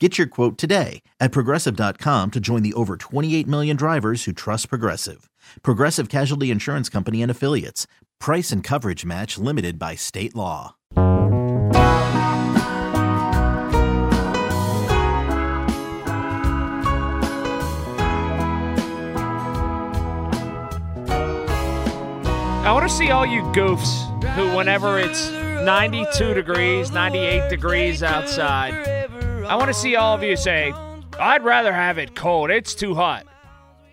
Get your quote today at progressive.com to join the over 28 million drivers who trust Progressive. Progressive Casualty Insurance Company and Affiliates. Price and coverage match limited by state law. I want to see all you goofs who, whenever it's 92 degrees, 98 degrees outside, I want to see all of you say, I'd rather have it cold. It's too hot.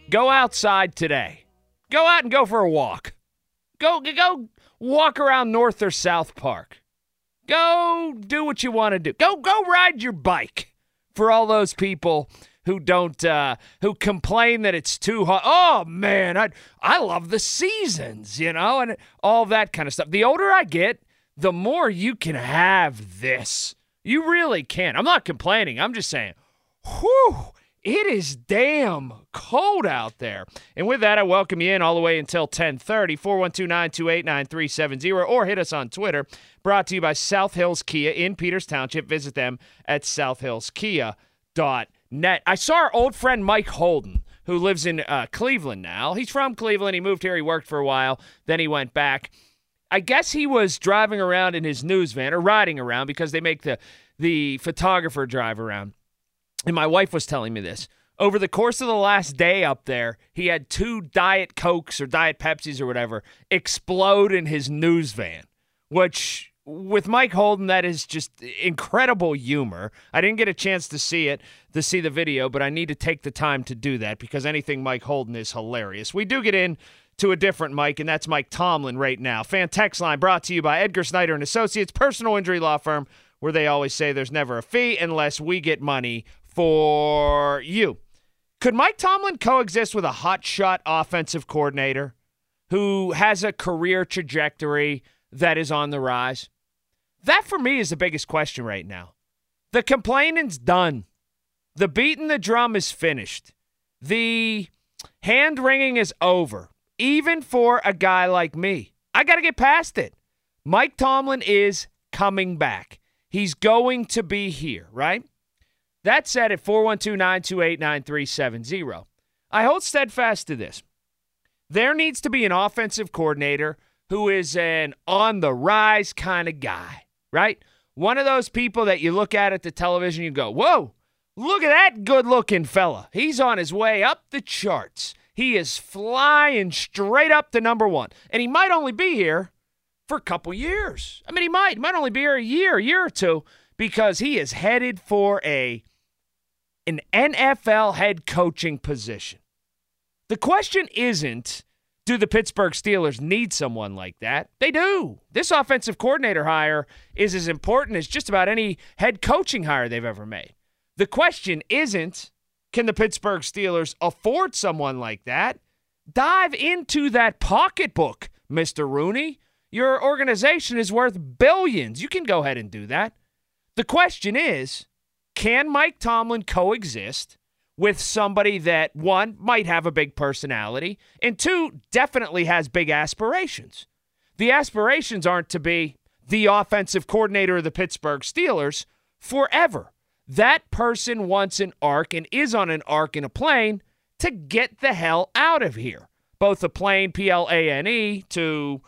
Go outside today. Go out and go for a walk. Go go walk around North or South Park. Go do what you want to do. Go go ride your bike. For all those people who don't uh, who complain that it's too hot. Oh man, I I love the seasons, you know, and all that kind of stuff. The older I get, the more you can have this. You really can't. I'm not complaining. I'm just saying, whew, it is damn cold out there. And with that, I welcome you in all the way until 1030, 412-928-9370, or hit us on Twitter. Brought to you by South Hills Kia in Peters Township. Visit them at southhillskia.net. I saw our old friend Mike Holden, who lives in uh, Cleveland now. He's from Cleveland. He moved here. He worked for a while. Then he went back. I guess he was driving around in his news van or riding around because they make the the photographer drive around. And my wife was telling me this. Over the course of the last day up there, he had two Diet Cokes or Diet Pepsis or whatever explode in his news van, which with Mike Holden, that is just incredible humor. I didn't get a chance to see it, to see the video, but I need to take the time to do that because anything Mike Holden is hilarious. We do get in to a different Mike, and that's Mike Tomlin right now. Fan text line brought to you by Edgar Snyder and Associates, personal injury law firm, where they always say there's never a fee unless we get money for you. Could Mike Tomlin coexist with a hotshot offensive coordinator who has a career trajectory that is on the rise? That for me is the biggest question right now. The complaining's done. The beating the drum is finished. The hand wringing is over, even for a guy like me. I got to get past it. Mike Tomlin is coming back. He's going to be here, right? That said, at 412 928 9370, I hold steadfast to this. There needs to be an offensive coordinator who is an on the rise kind of guy, right? One of those people that you look at at the television, you go, whoa, look at that good looking fella. He's on his way up the charts. He is flying straight up to number one. And he might only be here for a couple years. I mean, he might. He might only be here a year, a year or two, because he is headed for a an NFL head coaching position. The question isn't do the Pittsburgh Steelers need someone like that? They do. This offensive coordinator hire is as important as just about any head coaching hire they've ever made. The question isn't can the Pittsburgh Steelers afford someone like that? Dive into that pocketbook, Mr. Rooney. Your organization is worth billions. You can go ahead and do that. The question is can Mike Tomlin coexist with somebody that, one, might have a big personality, and two, definitely has big aspirations? The aspirations aren't to be the offensive coordinator of the Pittsburgh Steelers forever. That person wants an arc and is on an arc in a plane to get the hell out of here. Both a plane, P L A N E, to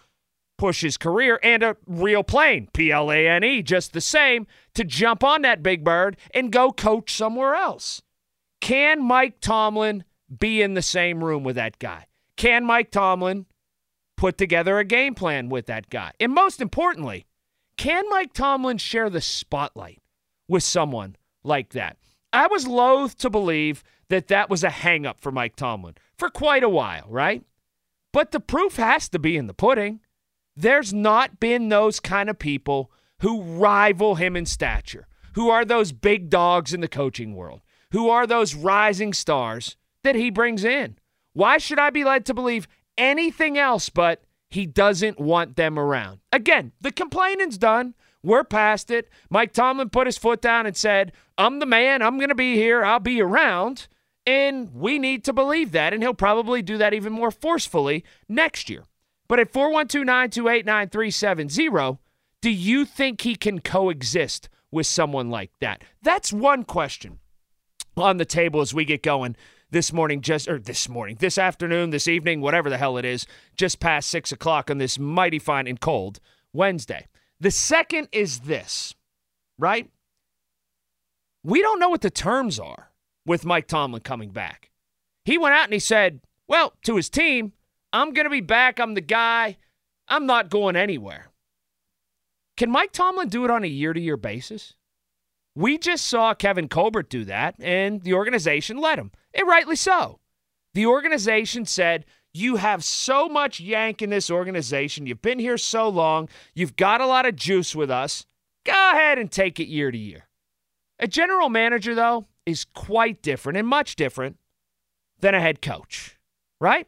push his career and a real plane, P L A N E, just the same, to jump on that big bird and go coach somewhere else. Can Mike Tomlin be in the same room with that guy? Can Mike Tomlin put together a game plan with that guy? And most importantly, can Mike Tomlin share the spotlight with someone like that? I was loath to believe that that was a hangup for Mike Tomlin for quite a while, right? But the proof has to be in the pudding. There's not been those kind of people who rival him in stature, who are those big dogs in the coaching world, who are those rising stars that he brings in. Why should I be led to believe anything else but he doesn't want them around? Again, the complaining's done. We're past it. Mike Tomlin put his foot down and said, I'm the man. I'm going to be here. I'll be around. And we need to believe that. And he'll probably do that even more forcefully next year. But at 412 928 9370, do you think he can coexist with someone like that? That's one question on the table as we get going this morning, just or this morning, this afternoon, this evening, whatever the hell it is, just past six o'clock on this mighty fine and cold Wednesday. The second is this, right? We don't know what the terms are with Mike Tomlin coming back. He went out and he said, well, to his team, I'm going to be back. I'm the guy. I'm not going anywhere. Can Mike Tomlin do it on a year to year basis? We just saw Kevin Colbert do that, and the organization let him, and rightly so. The organization said, You have so much yank in this organization. You've been here so long. You've got a lot of juice with us. Go ahead and take it year to year. A general manager, though, is quite different and much different than a head coach, right?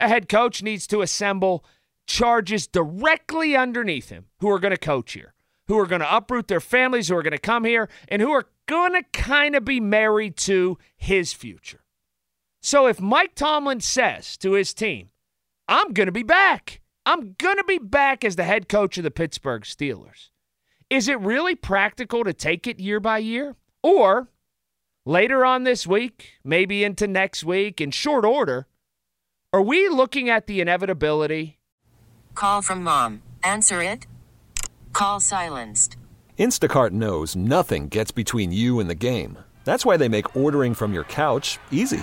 A head coach needs to assemble charges directly underneath him who are going to coach here, who are going to uproot their families, who are going to come here, and who are going to kind of be married to his future. So if Mike Tomlin says to his team, I'm going to be back, I'm going to be back as the head coach of the Pittsburgh Steelers, is it really practical to take it year by year? Or later on this week, maybe into next week, in short order, are we looking at the inevitability? Call from mom. Answer it. Call silenced. Instacart knows nothing gets between you and the game. That's why they make ordering from your couch easy.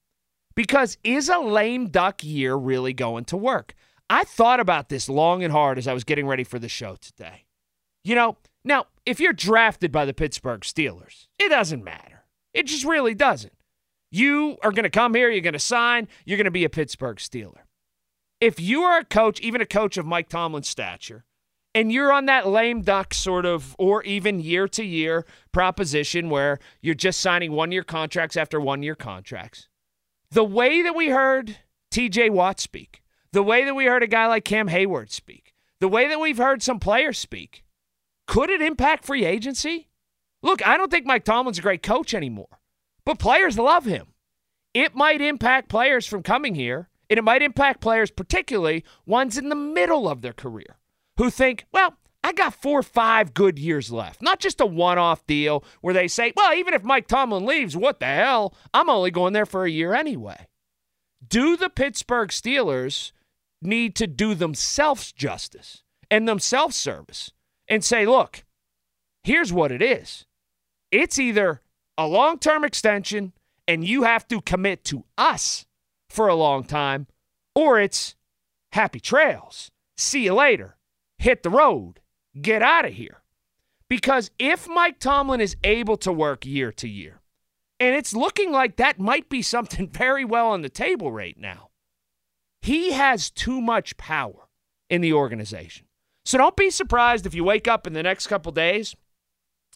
Because is a lame duck year really going to work? I thought about this long and hard as I was getting ready for the show today. You know, now, if you're drafted by the Pittsburgh Steelers, it doesn't matter. It just really doesn't. You are going to come here, you're going to sign, you're going to be a Pittsburgh Steeler. If you are a coach, even a coach of Mike Tomlin's stature, and you're on that lame duck sort of, or even year to year proposition where you're just signing one year contracts after one year contracts, the way that we heard TJ Watt speak, the way that we heard a guy like Cam Heyward speak, the way that we've heard some players speak, could it impact free agency? Look, I don't think Mike Tomlin's a great coach anymore. But players love him. It might impact players from coming here, and it might impact players, particularly ones in the middle of their career, who think, well, I got four or five good years left. Not just a one off deal where they say, well, even if Mike Tomlin leaves, what the hell? I'm only going there for a year anyway. Do the Pittsburgh Steelers need to do themselves justice and themselves service and say, look, here's what it is it's either a long term extension and you have to commit to us for a long time, or it's happy trails. See you later. Hit the road. Get out of here. Because if Mike Tomlin is able to work year to year, and it's looking like that might be something very well on the table right now, he has too much power in the organization. So don't be surprised if you wake up in the next couple days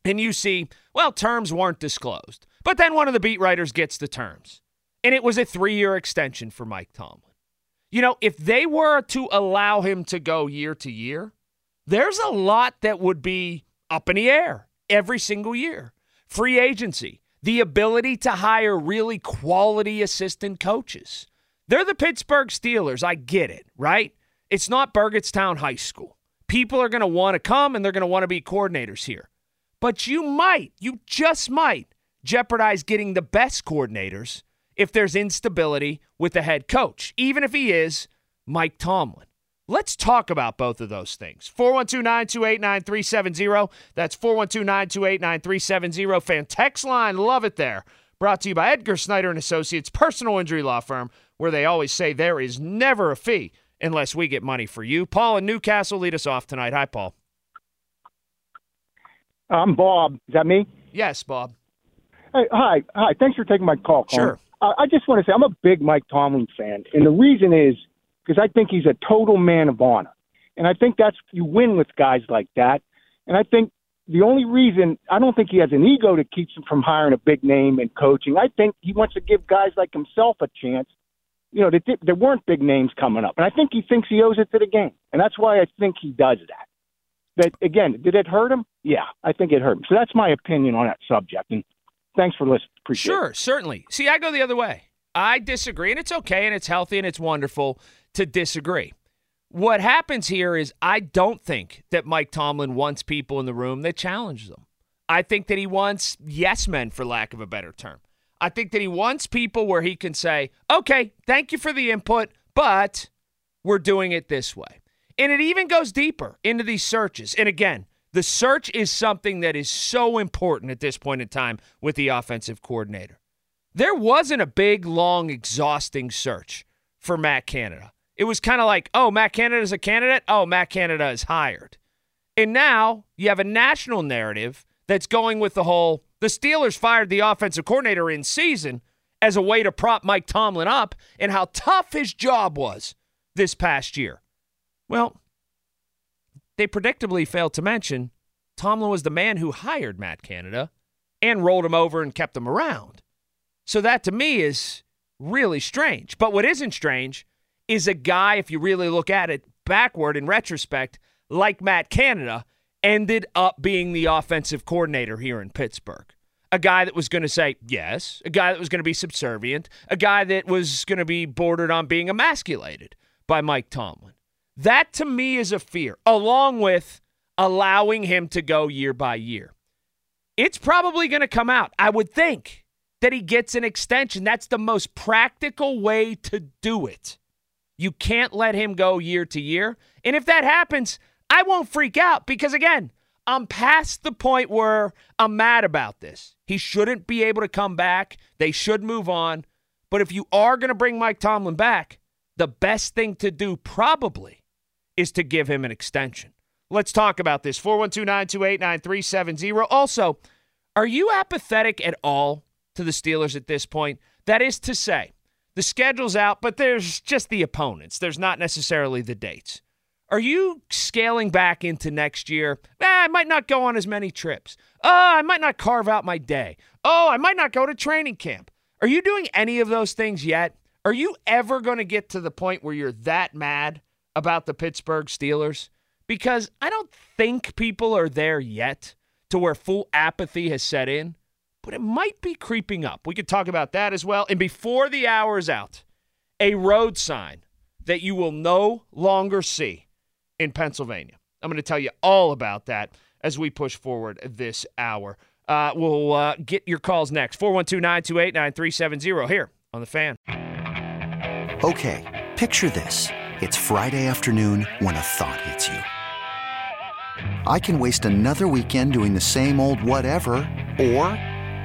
and you see, well, terms weren't disclosed. But then one of the beat writers gets the terms. And it was a three year extension for Mike Tomlin. You know, if they were to allow him to go year to year, there's a lot that would be up in the air every single year. Free agency, the ability to hire really quality assistant coaches. They're the Pittsburgh Steelers. I get it, right? It's not Burgettstown High School. People are going to want to come and they're going to want to be coordinators here. But you might, you just might jeopardize getting the best coordinators if there's instability with the head coach, even if he is Mike Tomlin. Let's talk about both of those things. 412 928 9370. That's 412 928 9370. Fan text line. Love it there. Brought to you by Edgar Snyder and Associates, personal injury law firm, where they always say there is never a fee unless we get money for you. Paul in New Castle lead us off tonight. Hi, Paul. I'm Bob. Is that me? Yes, Bob. Hey, hi, hi. Thanks for taking my call. Colin. Sure. Uh, I just want to say I'm a big Mike Tomlin fan, and the reason is because I think he's a total man of honor, and I think that's you win with guys like that. And I think the only reason I don't think he has an ego that keeps him from hiring a big name and coaching. I think he wants to give guys like himself a chance. You know, that there weren't big names coming up, and I think he thinks he owes it to the game, and that's why I think he does that. But again, did it hurt him? Yeah, I think it hurt him. So that's my opinion on that subject. And thanks for listening. Appreciate Sure, it. certainly. See, I go the other way. I disagree, and it's okay, and it's healthy, and it's wonderful to disagree. What happens here is I don't think that Mike Tomlin wants people in the room that challenge them. I think that he wants yes men, for lack of a better term. I think that he wants people where he can say, okay, thank you for the input, but we're doing it this way. And it even goes deeper into these searches. And again, the search is something that is so important at this point in time with the offensive coordinator. There wasn't a big, long, exhausting search for Matt Canada. It was kind of like, oh, Matt Canada is a candidate. Oh, Matt Canada is hired. And now you have a national narrative that's going with the whole the Steelers fired the offensive coordinator in season as a way to prop Mike Tomlin up and how tough his job was this past year. Well, they predictably failed to mention Tomlin was the man who hired Matt Canada and rolled him over and kept him around. So that to me is really strange. But what isn't strange is a guy, if you really look at it backward in retrospect, like Matt Canada, ended up being the offensive coordinator here in Pittsburgh. A guy that was going to say yes, a guy that was going to be subservient, a guy that was going to be bordered on being emasculated by Mike Tomlin. That to me is a fear, along with allowing him to go year by year. It's probably going to come out, I would think, that he gets an extension. That's the most practical way to do it. You can't let him go year to year. And if that happens, I won't freak out because, again, I'm past the point where I'm mad about this. He shouldn't be able to come back. They should move on. But if you are going to bring Mike Tomlin back, the best thing to do probably is to give him an extension. Let's talk about this. 412 928 9370. Also, are you apathetic at all to the Steelers at this point? That is to say, the schedule's out, but there's just the opponents. There's not necessarily the dates. Are you scaling back into next year? Eh, I might not go on as many trips. Oh, I might not carve out my day. Oh, I might not go to training camp. Are you doing any of those things yet? Are you ever going to get to the point where you're that mad about the Pittsburgh Steelers? Because I don't think people are there yet to where full apathy has set in, but it might be creeping up. We could talk about that as well. And before the hour is out, a road sign that you will no longer see in Pennsylvania. I'm going to tell you all about that as we push forward this hour. Uh, we'll uh, get your calls next 412 928 9370 here on The Fan. Okay, picture this. It's Friday afternoon when a thought hits you. I can waste another weekend doing the same old whatever, or